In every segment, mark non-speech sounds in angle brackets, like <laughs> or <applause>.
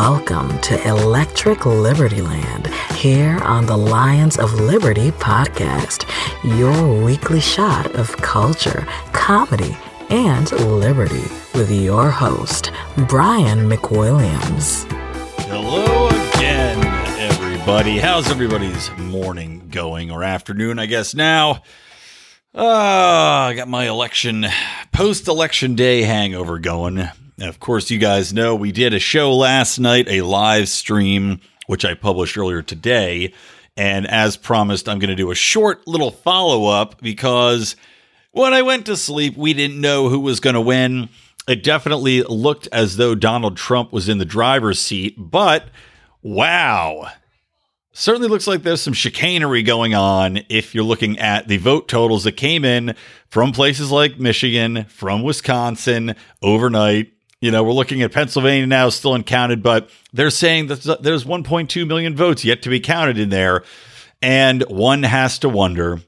Welcome to Electric Liberty Land here on the Lions of Liberty podcast, your weekly shot of culture, comedy, and liberty with your host, Brian McWilliams. Hello again, everybody. How's everybody's morning going or afternoon, I guess now? Uh, I got my election, post election day hangover going. Of course, you guys know we did a show last night, a live stream, which I published earlier today. And as promised, I'm going to do a short little follow up because when I went to sleep, we didn't know who was going to win. It definitely looked as though Donald Trump was in the driver's seat, but wow. Certainly looks like there's some chicanery going on if you're looking at the vote totals that came in from places like Michigan, from Wisconsin overnight. You know, we're looking at Pennsylvania now, still uncounted, but they're saying that there's 1.2 million votes yet to be counted in there. And one has to wonder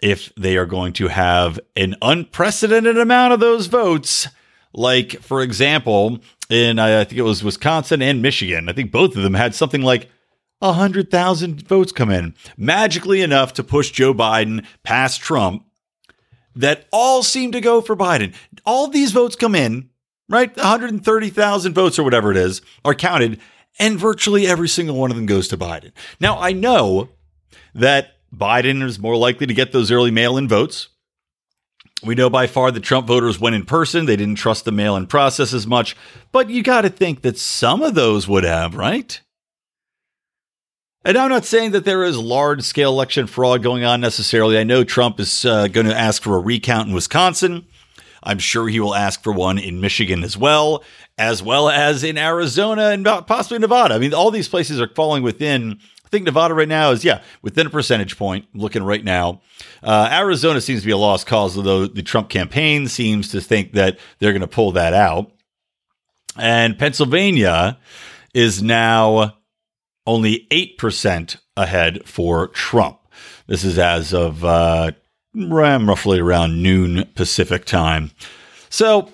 if they are going to have an unprecedented amount of those votes. Like, for example, in I think it was Wisconsin and Michigan, I think both of them had something like 100,000 votes come in, magically enough to push Joe Biden past Trump, that all seem to go for Biden. All these votes come in right? 130,000 votes or whatever it is are counted, and virtually every single one of them goes to Biden. Now, I know that Biden is more likely to get those early mail in votes. We know by far the Trump voters went in person. They didn't trust the mail in process as much, but you got to think that some of those would have, right? And I'm not saying that there is large scale election fraud going on necessarily. I know Trump is uh, going to ask for a recount in Wisconsin. I'm sure he will ask for one in Michigan as well, as well as in Arizona and possibly Nevada. I mean, all these places are falling within. I think Nevada right now is, yeah, within a percentage point. looking right now. Uh, Arizona seems to be a lost cause, although the Trump campaign seems to think that they're going to pull that out. And Pennsylvania is now only 8% ahead for Trump. This is as of uh, roughly around noon Pacific time. So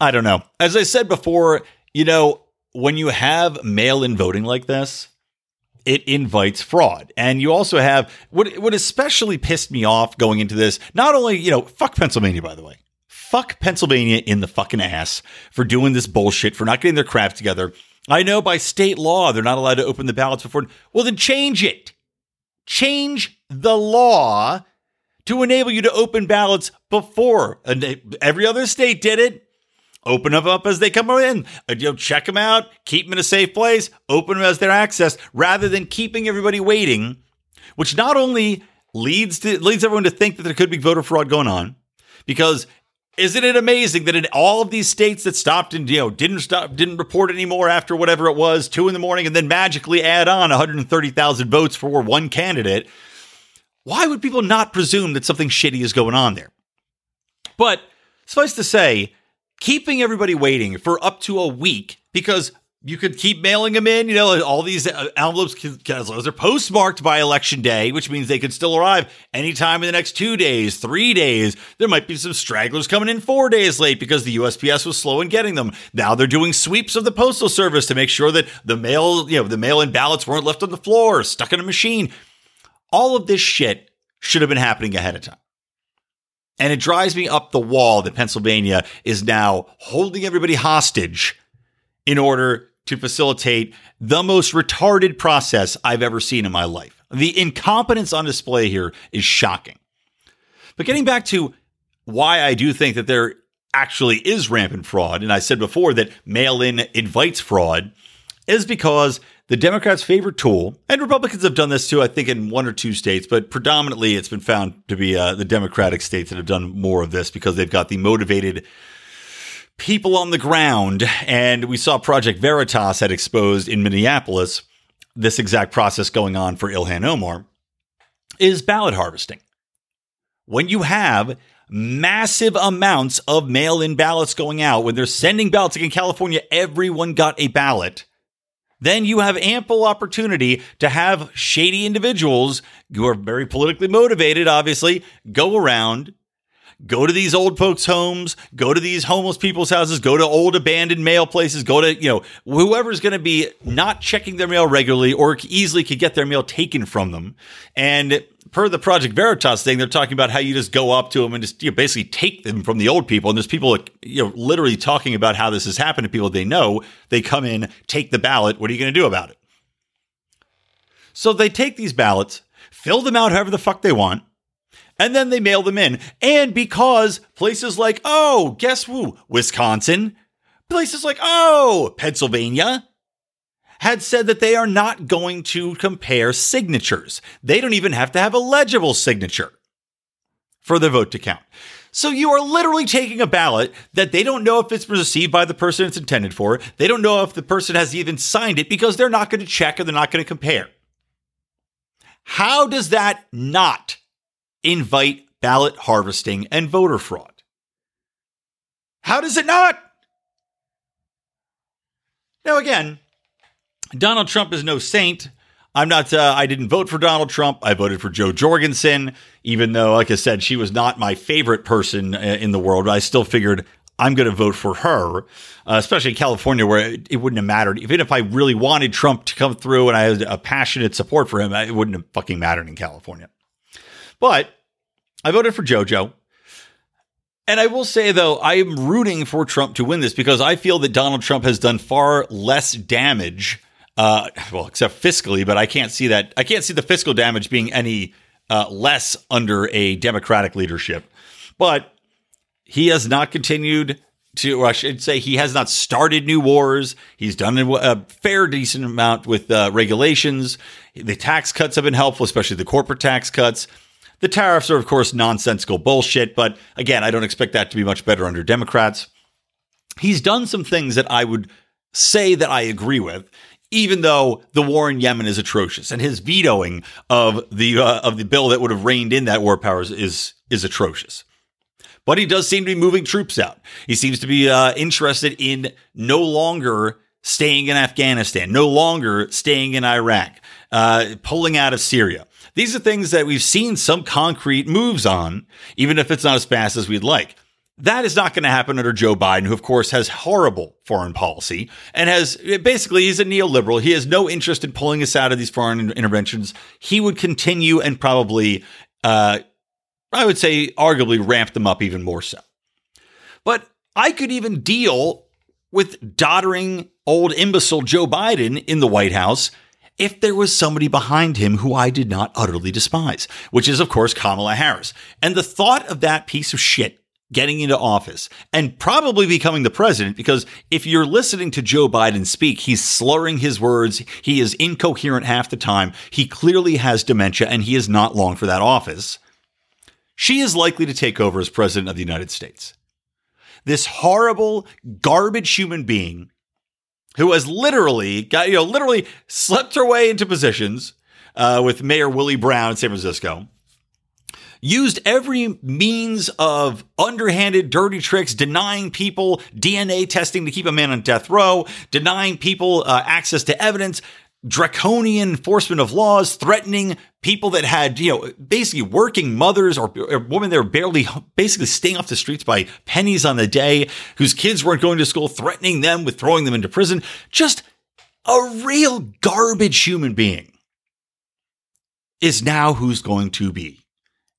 I don't know. As I said before, you know, when you have mail in voting like this, it invites fraud. And you also have what what especially pissed me off going into this, not only, you know, fuck Pennsylvania, by the way. Fuck Pennsylvania in the fucking ass for doing this bullshit, for not getting their crap together. I know by state law they're not allowed to open the ballots before. Well, then change it. Change the law to enable you to open ballots before. Every other state did it. Open them up as they come in. Uh, you know, check them out, keep them in a safe place, open them as they're accessed, rather than keeping everybody waiting, which not only leads to leads everyone to think that there could be voter fraud going on, because isn't it amazing that in all of these states that stopped and you know didn't stop didn't report anymore after whatever it was two in the morning and then magically add on 130,000 votes for one candidate why would people not presume that something shitty is going on there? But suffice to say, keeping everybody waiting for up to a week because you could keep mailing them in. You know, all these uh, envelopes, as they're postmarked by election day, which means they could still arrive anytime in the next two days, three days. There might be some stragglers coming in four days late because the USPS was slow in getting them. Now they're doing sweeps of the postal service to make sure that the mail, you know, the mail-in ballots weren't left on the floor, stuck in a machine. All of this shit should have been happening ahead of time. And it drives me up the wall that Pennsylvania is now holding everybody hostage in order to facilitate the most retarded process I've ever seen in my life. The incompetence on display here is shocking. But getting back to why I do think that there actually is rampant fraud, and I said before that mail in invites fraud, is because the Democrats' favorite tool, and Republicans have done this too, I think, in one or two states, but predominantly it's been found to be uh, the Democratic states that have done more of this because they've got the motivated people on the ground. And we saw Project Veritas had exposed in Minneapolis this exact process going on for Ilhan Omar is ballot harvesting. When you have massive amounts of mail in ballots going out, when they're sending ballots, like in California, everyone got a ballot then you have ample opportunity to have shady individuals who are very politically motivated, obviously, go around, go to these old folks' homes, go to these homeless people's houses, go to old abandoned mail places, go to, you know, whoever's going to be not checking their mail regularly or easily could get their mail taken from them. And per the Project Veritas thing, they're talking about how you just go up to them and just you know, basically take them from the old people. And there's people, you know, literally talking about how this has happened to people they know. They come in, take the ballot. What are you going to do about it? So they take these ballots, fill them out however the fuck they want, and then they mail them in. And because places like, oh, guess who? Wisconsin, places like, oh, Pennsylvania, had said that they are not going to compare signatures. They don't even have to have a legible signature for the vote to count. So you are literally taking a ballot that they don't know if it's received by the person it's intended for. They don't know if the person has even signed it because they're not going to check and they're not going to compare. How does that not invite ballot harvesting and voter fraud? How does it not? Now, again, Donald Trump is no saint. I'm not, uh, I didn't vote for Donald Trump. I voted for Jo Jorgensen, even though, like I said, she was not my favorite person uh, in the world. I still figured I'm going to vote for her, uh, especially in California, where it, it, wouldn't have mattered. Even if I really wanted Trump to come through and I had a passionate support for him, it wouldn't have fucking mattered in California. But I voted for JoJo. And I will say, though, I am rooting for Trump to win this because I feel that Donald Trump has done far less damage uh, well, except fiscally, but I can't see that. I can't see the fiscal damage being any uh, less under a Democratic leadership. But he has not continued to, or I should say, he has not started new wars. He's done a fair, decent amount with uh, regulations. The tax cuts have been helpful, especially the corporate tax cuts. The tariffs are, of course, nonsensical bullshit. But again, I don't expect that to be much better under Democrats. He's done some things that I would say that I agree with even though the war in Yemen is atrocious and his vetoing of the uh, of the bill that would have reined in that war powers is is atrocious. But he does seem to be moving troops out. He seems to be uh, interested in no longer staying in Afghanistan, no longer staying in Iraq, uh, pulling out of Syria. These are things that we've seen some concrete moves on, even if it's not as fast as we'd like. That is not going to happen under Joe Biden, who, of course, has horrible foreign policy and has basically, he's a neoliberal. He has no interest in pulling us out of these foreign interventions. He would continue and probably, uh, I would say, arguably ramp them up even more so. But I could even deal with doddering old imbecile Joe Biden in the White House if there was somebody behind him who I did not utterly despise, which is, of course, Kamala Harris. And the thought of that piece of shit getting into office and probably becoming the president because if you're listening to Joe Biden speak, he's slurring his words. He is incoherent half the time. He clearly has dementia and he is not long for that office. She is likely to take over as president of the United States. This horrible, garbage human being who has literally got, you know, literally slept her way into positions uh, with Mayor Willie Brown in San Francisco used every means of underhanded, dirty tricks, denying people DNA testing to keep a man on death row, denying people uh, access to evidence, draconian enforcement of laws, threatening people that had, you know, basically working mothers or, or women that were barely basically staying off the streets by pennies on the day, whose kids weren't going to school, threatening them with throwing them into prison. Just a real garbage human being is now who's going to be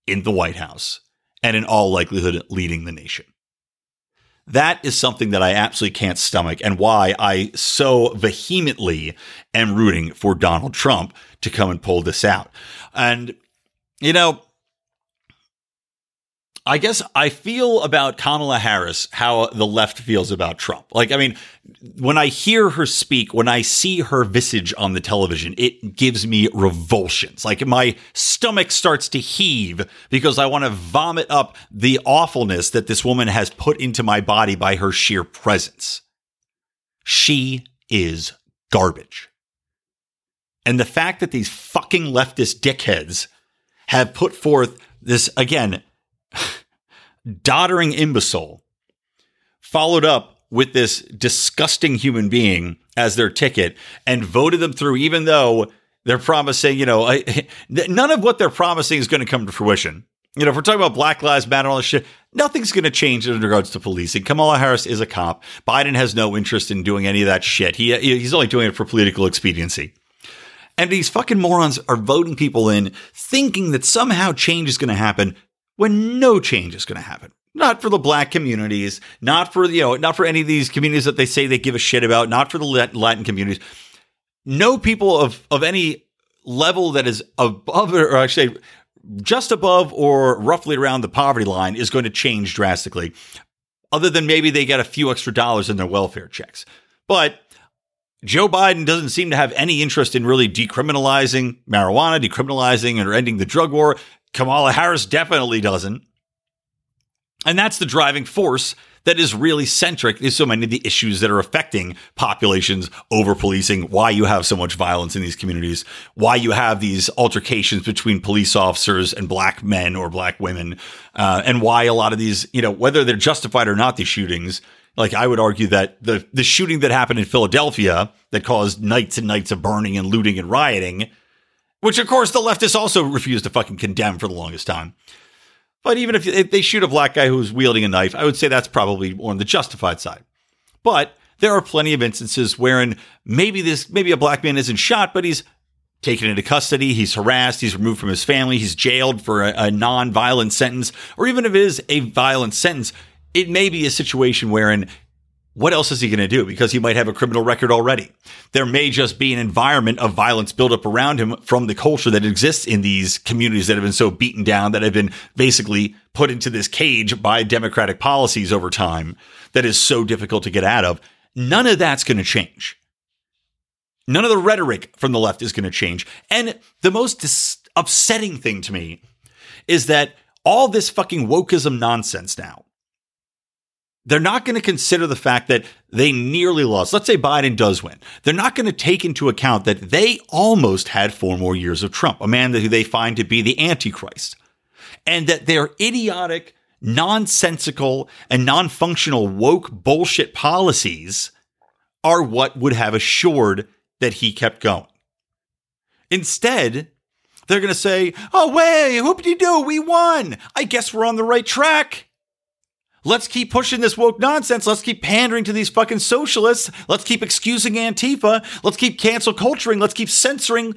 in the White House and in all likelihood leading the nation. That is something that I absolutely can't stomach and why I so vehemently am rooting for Donald Trump to come and pull this out. And, you know, I guess I feel about Kamala Harris how the left feels about Trump. Like, I mean, when I hear her speak, when I see her visage on the television, it gives me revulsions. Like, my stomach starts to heave because I want to vomit up the awfulness that this woman has put into my body by her sheer presence. She is garbage. And the fact that these fucking leftist dickheads have put forth this, again, doddering imbecile, followed up with this disgusting human being as their ticket and voted them through, even though they're promising, you know, <laughs> none of what they're promising is going to come to fruition. You know, if we're talking about Black Lives Matter and all this shit, nothing's going to change in regards to policing. Kamala Harris is a cop. Biden has no interest in doing any of that shit. He he's only doing it for political expediency. And these fucking morons are voting people in thinking that somehow change is going to happen when no change is going to happen. Not for the black communities, not for you know, not for any of these communities that they say they give a shit about, not for the Latin communities. No people of of any level that is above or say just above or roughly around the poverty line is going to change drastically, other than maybe they get a few extra dollars in their welfare checks. But Joe Biden doesn't seem to have any interest in really decriminalizing marijuana, decriminalizing or ending the drug war. Kamala Harris definitely doesn't. And that's the driving force that is really centric to so many of the issues that are affecting populations over policing, why you have so much violence in these communities, why you have these altercations between police officers and black men or black women, uh, and why a lot of these, you know, whether they're justified or not, these shootings. Like I would argue that the the shooting that happened in Philadelphia that caused nights and nights of burning and looting and rioting, which of course the leftists also refused to fucking condemn for the longest time. But even if, if they shoot a black guy who's wielding a knife, I would say that's probably on the justified side. But there are plenty of instances wherein maybe this maybe a black man isn't shot, but he's taken into custody, he's harassed, he's removed from his family, he's jailed for a, a non-violent sentence, or even if it is a violent sentence, it may be a situation wherein what else is he going to do? Because he might have a criminal record already. There may just be an environment of violence built up around him from the culture that exists in these communities that have been so beaten down, that have been basically put into this cage by democratic policies over time that is so difficult to get out of. None of that's going to change. None of the rhetoric from the left is going to change. And the most dis- upsetting thing to me is that all this fucking wokeism nonsense now they're not going to consider the fact that they nearly lost. Let's say Biden does win. They're not going to take into account that they almost had four more years of Trump, a man who they find to be the Antichrist, and that their idiotic, nonsensical, and non functional woke bullshit policies are what would have assured that he kept going. Instead, they're going to say, oh, wait, whoop de doo, we won. I guess we're on the right track. Let's keep pushing this woke nonsense. Let's keep pandering to these fucking socialists. Let's keep excusing Antifa. Let's keep cancel culturing. Let's keep censoring.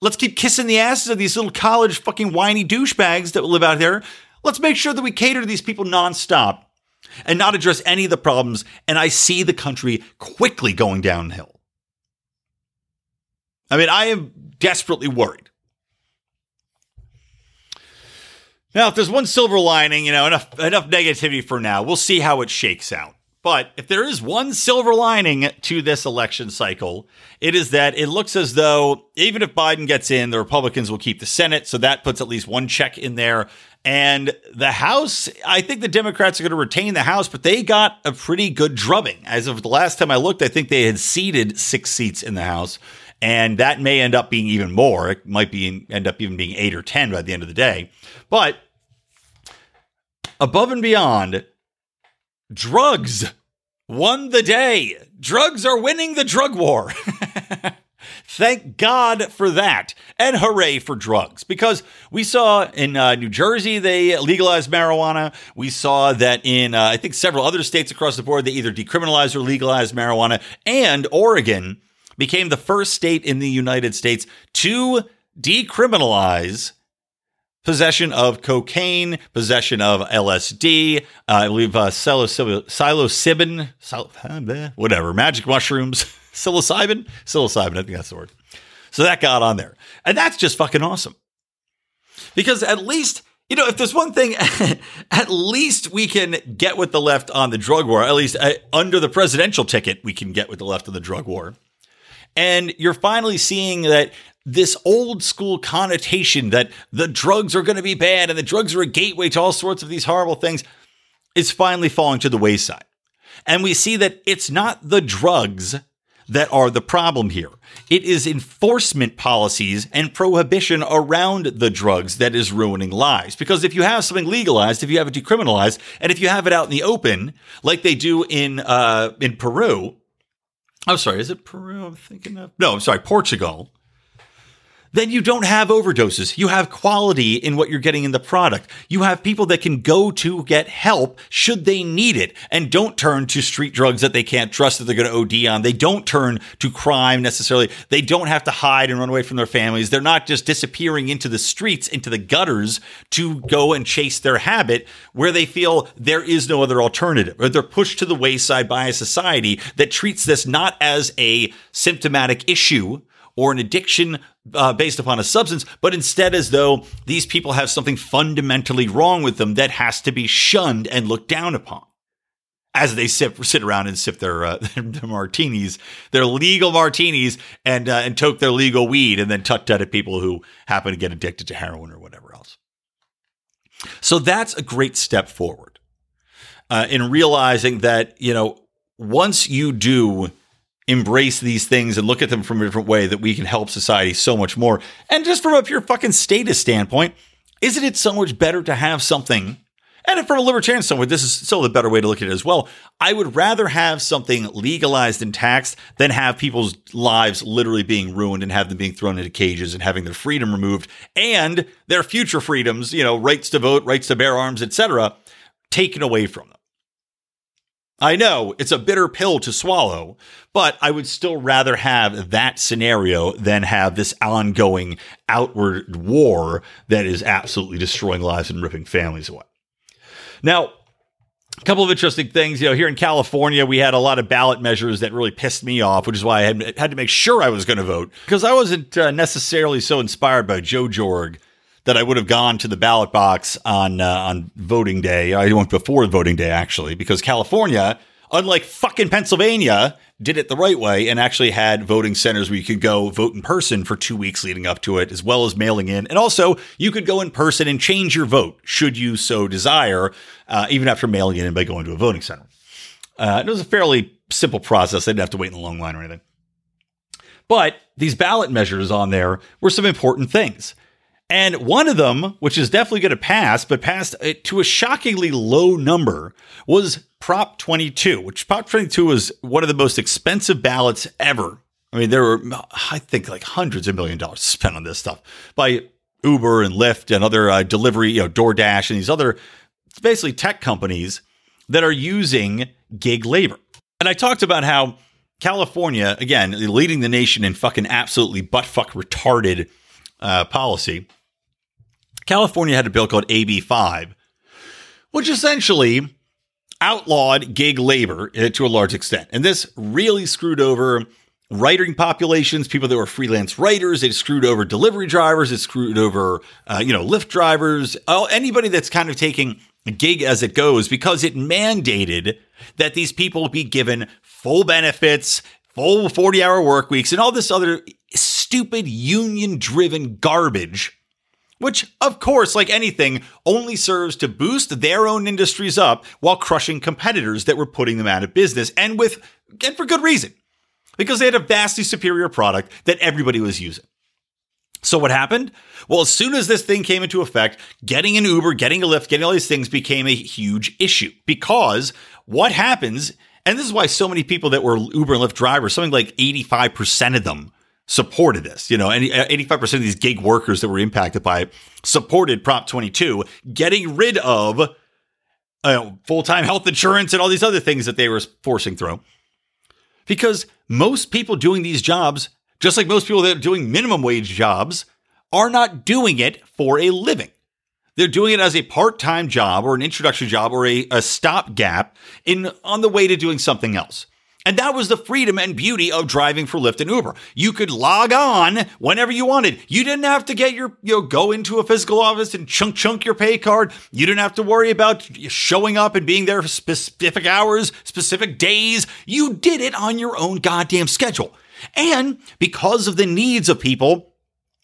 Let's keep kissing the asses of these little college fucking whiny douchebags that live out there. Let's make sure that we cater to these people nonstop and not address any of the problems. And I see the country quickly going downhill. I mean, I am desperately worried. Now, if there's one silver lining, you know, enough enough negativity for now. We'll see how it shakes out. But if there is one silver lining to this election cycle, it is that it looks as though even if Biden gets in, the Republicans will keep the Senate. So that puts at least one check in there. And the House, I think the Democrats are going to retain the House, but they got a pretty good drubbing. As of the last time I looked, I think they had ceded six seats in the House. And that may end up being even more. It might be end up even being eight or 10 by the end of the day. But above and beyond, drugs won the day. Drugs are winning the drug war. <laughs> Thank God for that. And hooray for drugs. Because we saw in uh, New Jersey, they legalized marijuana. We saw that in, uh, I think, several other states across the board, they either decriminalized or legalized marijuana. And Oregon became the first state in the United States to decriminalize possession of cocaine, possession of LSD, uh, I believe uh, psilocybin, <laughs> whatever, magic mushrooms, <laughs> psilocybin, psilocybin, I think that's the word. So that got on there. And that's just fucking awesome. Because at least, you know, if there's one thing, <laughs> at least we can get with the left on the drug war. At least uh, under the presidential ticket, we can get with the left on the drug war. And you're finally seeing that this old school connotation that the drugs are going to be bad and the drugs are a gateway to all sorts of these horrible things is finally falling to the wayside. And we see that it's not the drugs that are the problem here. It is enforcement policies and prohibition around the drugs that is ruining lives. Because if you have something legalized, if you have it decriminalized, and if you have it out in the open, like they do in uh, in Peru, I'm sorry, is it Peru? I'm thinking of no, I'm sorry, Portugal then you don't have overdoses. You have quality in what you're getting in the product. You have people that can go to get help should they need it and don't turn to street drugs that they can't trust that they're going to OD on. They don't turn to crime necessarily. They don't have to hide and run away from their families. They're not just disappearing into the streets, into the gutters to go and chase their habit where they feel there is no other alternative or they're pushed to the wayside by a society that treats this not as a symptomatic issue or an addiction uh, based upon a substance, but instead as though these people have something fundamentally wrong with them that has to be shunned and looked down upon. As they sip, sit around and sip their, uh, <laughs> their martinis, their legal martinis, and uh, and toke their legal weed, and then tut tut at people who happen to get addicted to heroin or whatever else. So that's a great step forward uh, in realizing that you know once you do embrace these things and look at them from a different way that we can help society so much more. And just from a pure fucking status standpoint, isn't it so much better to have something? And from a libertarian standpoint, this is still the better way to look at it as well. I would rather have something legalized and taxed than have people's lives literally being ruined and have them being thrown into cages and having their freedom removed and their future freedoms, you know, rights to vote, rights to bear arms, etc., taken away from them. I know it's a bitter pill to swallow, but I would still rather have that scenario than have this ongoing outward war that is absolutely destroying lives and ripping families away. Now, a couple of interesting things. You know, here in California, we had a lot of ballot measures that really pissed me off, which is why I had, to make sure I was going to vote because I wasn't uh, necessarily so inspired by Jo Jorg that I would have gone to the ballot box on uh, on voting day. I went before voting day actually because California, unlike fucking Pennsylvania, did it the right way and actually had voting centers where you could go vote in person for two weeks leading up to it, as well as mailing in. And also, you could go in person and change your vote should you so desire, uh, even after mailing it in by going to a voting center. Uh, it was a fairly simple process. I didn't have to wait in a long line or anything. But these ballot measures on there were some important things. And one of them, which is definitely going to pass, but passed to a shockingly low number, was Prop 22, which Prop 22 was one of the most expensive ballots ever. I mean, there were, I think, like hundreds of million dollars spent on this stuff by Uber and Lyft and other uh, delivery, you know, DoorDash and these other basically tech companies that are using gig labor. And I talked about how California, again, leading the nation in fucking absolutely buttfuck retarded uh, policy California had a bill called AB5, which essentially outlawed gig labor uh, to a large extent. And this really screwed over writing populations, people that were freelance writers. It screwed over delivery drivers. It screwed over, uh, you know, Lyft drivers, anybody that's kind of taking a gig as it goes because it mandated that these people be given full benefits, full 40 hour work weeks, and all this other stupid union driven garbage which, of course, like anything, only serves to boost their own industries up while crushing competitors that were putting them out of business, and with and for good reason, because they had a vastly superior product that everybody was using. So what happened? Well, as soon as this thing came into effect, getting an Uber, getting a Lyft, getting all these things became a huge issue because what happens, and this is why so many people that were Uber and Lyft drivers, something like 85% of them supported this. You know, and 85% of these gig workers that were impacted by it supported Prop 22, getting rid of uh, full time health insurance and all these other things that they were forcing through. Because most people doing these jobs, just like most people that are doing minimum wage jobs, are not doing it for a living. They're doing it as a part-time job or an introduction job or a, a stopgap in on the way to doing something else. And that was the freedom and beauty of driving for Lyft and Uber. You could log on whenever you wanted. You didn't have to get your, you know, go into a physical office and chunk chunk your pay card. You didn't have to worry about showing up and being there for specific hours, specific days. You did it on your own goddamn schedule. And because of the needs of people,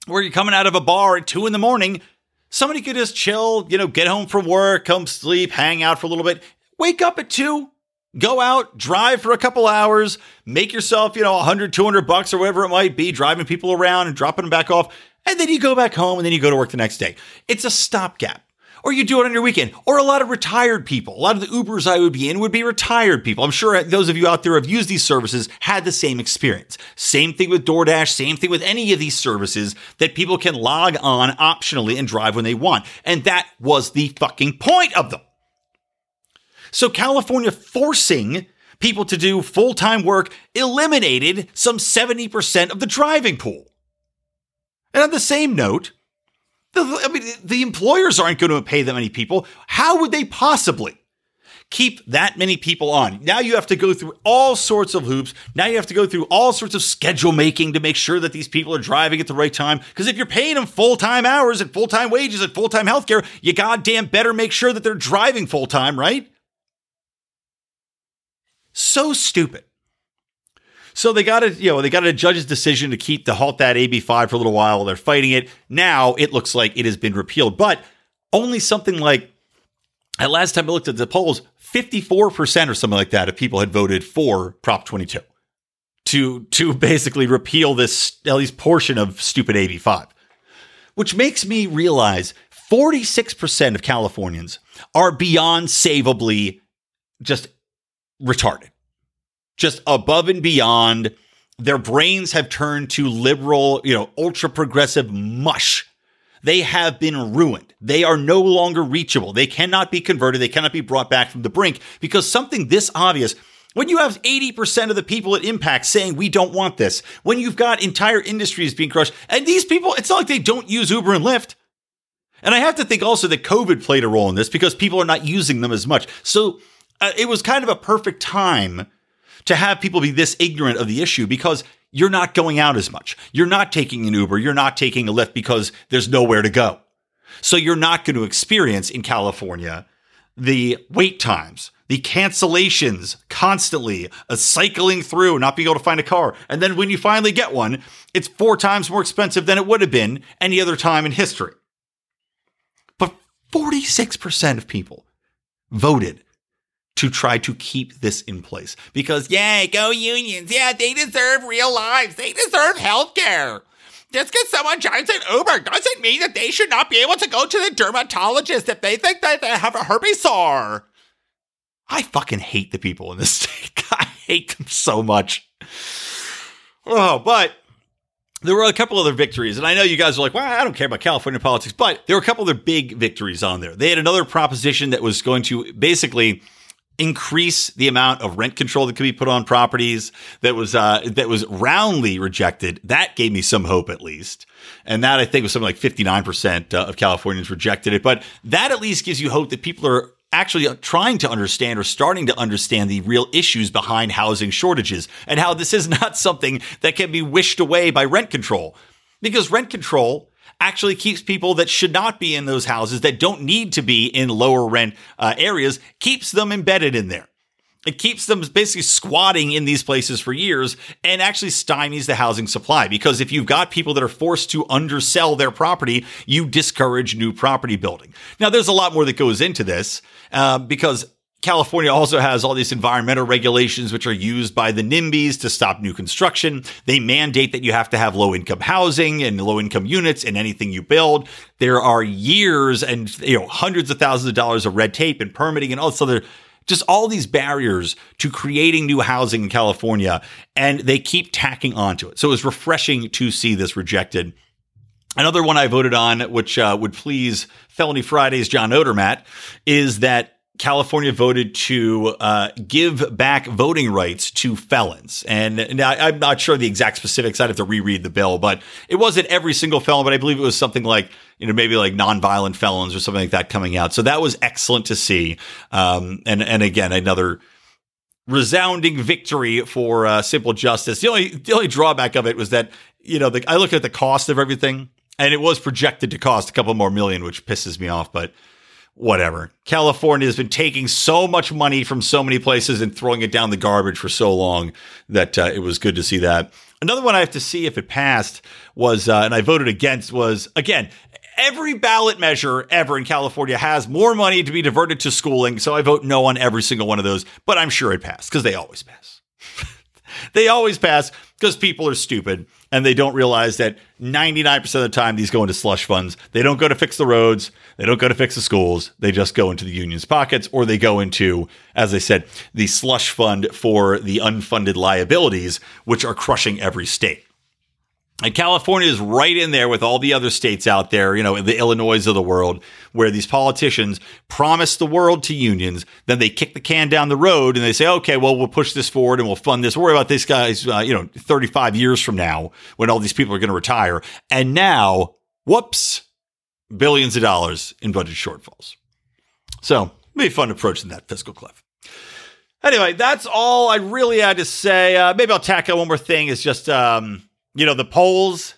where you're coming out of a bar at two in the morning, somebody could just chill, you know, get home from work, come sleep, hang out for a little bit, wake up at two, Go out, drive for a couple hours, make yourself, you know, 100, 200 bucks or whatever it might be, driving people around and dropping them back off. And then you go back home and then you go to work the next day. It's a stopgap. or you do it on your weekend, or a lot of retired people. A lot of the Ubers I would be in would be retired people. I'm sure those of you out there who have used these services had the same experience. Same thing with DoorDash, same thing with any of these services that people can log on optionally and drive when they want. And that was the fucking point of them. So California forcing people to do full time work eliminated some 70% of the driving pool. And on the same note, the, I mean, the employers aren't going to pay that many people. How would they possibly keep that many people on? Now you have to go through all sorts of hoops. Now you have to go through all sorts of schedule making to make sure that these people are driving at the right time. Because if you're paying them full time hours and full time wages and full time healthcare, you goddamn better make sure that they're driving full time, right? So stupid. So they got a you know they got a judge's decision to keep to halt that AB5 for a little while. They're fighting it. Now it looks like it has been repealed, but only something like at last time I looked at the polls, 54% or something like that of people had voted for Prop 22 to to basically repeal this at least portion of stupid AB5. Which makes me realize 46% of Californians are beyond savably just retarded just above and beyond. Their brains have turned to liberal, you know, ultra progressive mush. They have been ruined. They are no longer reachable. They cannot be converted. They cannot be brought back from the brink because something this obvious when you have 80% of the people at impact saying we don't want this, when you've got entire industries being crushed, and these people, it's not like they don't use Uber and Lyft. And I have to think also that COVID played a role in this because people are not using them as much. So uh, it was kind of a perfect time to have people be this ignorant of the issue because you're not going out as much. You're not taking an Uber. You're not taking a Lyft because there's nowhere to go. So you're not going to experience in California the wait times, the cancellations constantly, a cycling through, not being able to find a car. And then when you finally get one, it's four times more expensive than it would have been any other time in history. But 46% of people voted to try to keep this in place. Because, yay, go unions. Yeah, they deserve real lives. They deserve health care. Just because someone drives an Uber doesn't mean that they should not be able to go to the dermatologist if they think that they have a herpes sore. I fucking hate the people in this state. <laughs> I hate them so much. Oh, but there were a couple other victories, and I know you guys are like, well, I don't care about California politics, but there were a couple other big victories on there. They had another proposition that was going to basically increase the amount of rent control that could be put on properties that was uh, that was roundly rejected. That gave me some hope at least. And that I think was something like 59% uh, of Californians rejected it, but that at least gives you hope that people are actually trying to understand or starting to understand the real issues behind housing shortages and how this is <laughs> not something that can be wished away by rent control. Because rent control actually keeps people that should not be in those houses, that don't need to be in lower rent uh, areas, keeps them embedded in there. It keeps them basically squatting in these places for years and actually stymies the housing supply. Because if you've got people that are forced to undersell their property, you discourage new property building. Now, there's a lot more that goes into this uh, because California also has all these environmental regulations which are used by the NIMBYs to stop new construction. They mandate that you have to have low income housing and low income units in anything you build. There are years and you know hundreds of thousands of dollars of red tape and permitting and all this other just all these barriers to creating new housing in California and they keep tacking onto it. So it was refreshing to see this rejected. Another one I voted on, which uh, would please Felony Fridays John Odermatt, is that California voted to uh, give back voting rights to felons. And now I'm not sure the exact specifics. I'd have to reread the bill, but it wasn't every single felon, but I believe it was something like, you know, maybe like nonviolent felons or something like that coming out. So that was excellent to see. Um, and, and again, another resounding victory for uh, simple justice. The only, the only drawback of it was that, you know, the, I looked at the cost of everything and it was projected to cost a couple more million, which pisses me off, but whatever. California has been taking so much money from so many places and throwing it down the garbage for so long that uh, it was good to see that. Another one I have to see if it passed was, uh, and I voted against, was again, every ballot measure ever in California has more money to be diverted to schooling. So I vote no on every single one of those, but I'm sure it passed because they always pass. <laughs> they always pass because people are stupid and they don't realize that 99% of the time these go into slush funds. They don't go to fix the roads, they don't go to fix the schools, they just go into the union's pockets or they go into, as I said, the slush fund for the unfunded liabilities, which are crushing every state. And California is right in there with all the other states out there, you know, the Illinois of the world, where these politicians promise the world to unions, then they kick the can down the road and they say, okay, well, we'll push this forward and we'll fund this. Worry about these guys, uh, you know, 35 years from now when all these people are going to retire. And now, whoops, billions of dollars in budget shortfalls. So, be fun approaching that fiscal cliff. Anyway, that's all I really had to say. Uh, maybe I'll tack on one more thing. Is just, um, you know, the polls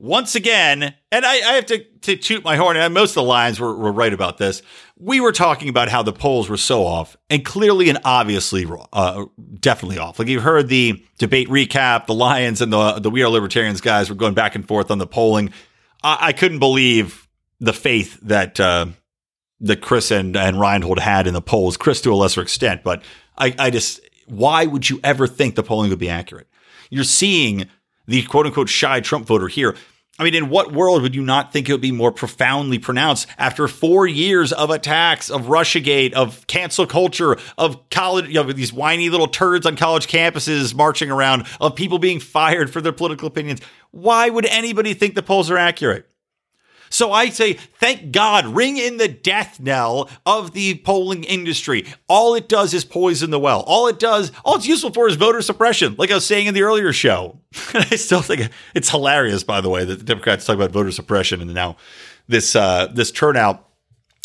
once again, and I, I, have to, to toot my horn, and most of the lines were, were, right about this. We were talking about how the polls were so off, and clearly and obviously, uh, definitely off. Like you heard the debate recap, the Lions and the the We Are Libertarians guys were going back and forth on the polling. I, I couldn't believe the faith that uh, that Chris and and Reinhold had in the polls. Chris to a lesser extent, but I, I just why would you ever think the polling would be accurate? You're seeing the quote unquote shy Trump voter here. I mean, in what world would you not think it would be more profoundly pronounced after four years of attacks, of Russiagate, of cancel culture, of college, you know, these whiny little turds on college campuses marching around, of people being fired for their political opinions? Why would anybody think the polls are accurate? So I say, thank God, ring in the death knell of the polling industry. All it does is poison the well. All it does, all it's useful for is voter suppression, like I was saying in the earlier show. <laughs> I still think it's hilarious, by the way, that the Democrats talk about voter suppression and now this uh, this turnout.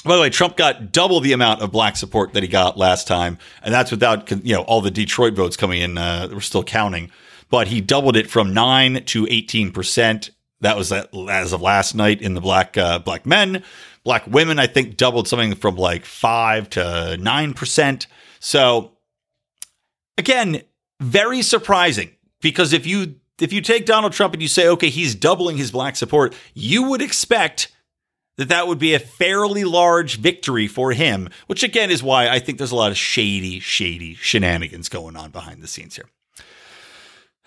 By the way, Trump got double the amount of black support that he got last time, and that's without you know all the Detroit votes coming in. Uh, we're still counting, but he doubled it from nine to eighteen percent. That was as of last night in the black uh, black men. Black women, I think, doubled something from like five to nine percent. So again, very surprising because if you if you take Donald Trump and you say, okay, he's doubling his black support, you would expect that that would be a fairly large victory for him, which again is why I think there's a lot of shady, shady shenanigans going on behind the scenes here.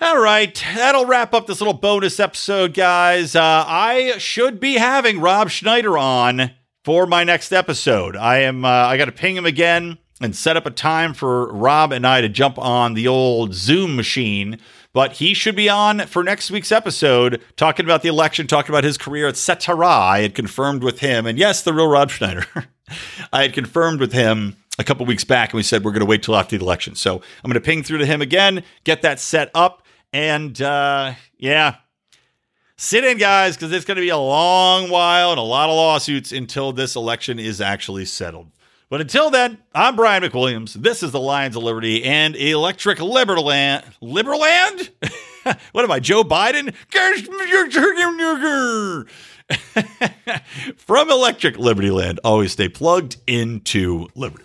All right, that'll wrap up this little bonus episode, guys. Uh, I should be having Rob Schneider on for my next episode. I am. Uh, I got to ping him again and set up a time for Rob and I to jump on the old Zoom machine. But he should be on for next week's episode, talking about the election, talking about his career, etc. I had confirmed with him, and yes, the real Rob Schneider. <laughs> I had confirmed with him a couple weeks back, and we said we're going to wait till after the election. So I'm going to ping through to him again, get that set up. And uh, yeah, sit in, guys, because it's going to be a long while and a lot of lawsuits until this election is actually settled. But until then, I'm Brian McWilliams. This is the Lions of Liberty and Electric Liberland. Liberland? <laughs> what am I, Joe Biden? <laughs> From Electric Liberty Land, always stay plugged into Liberty.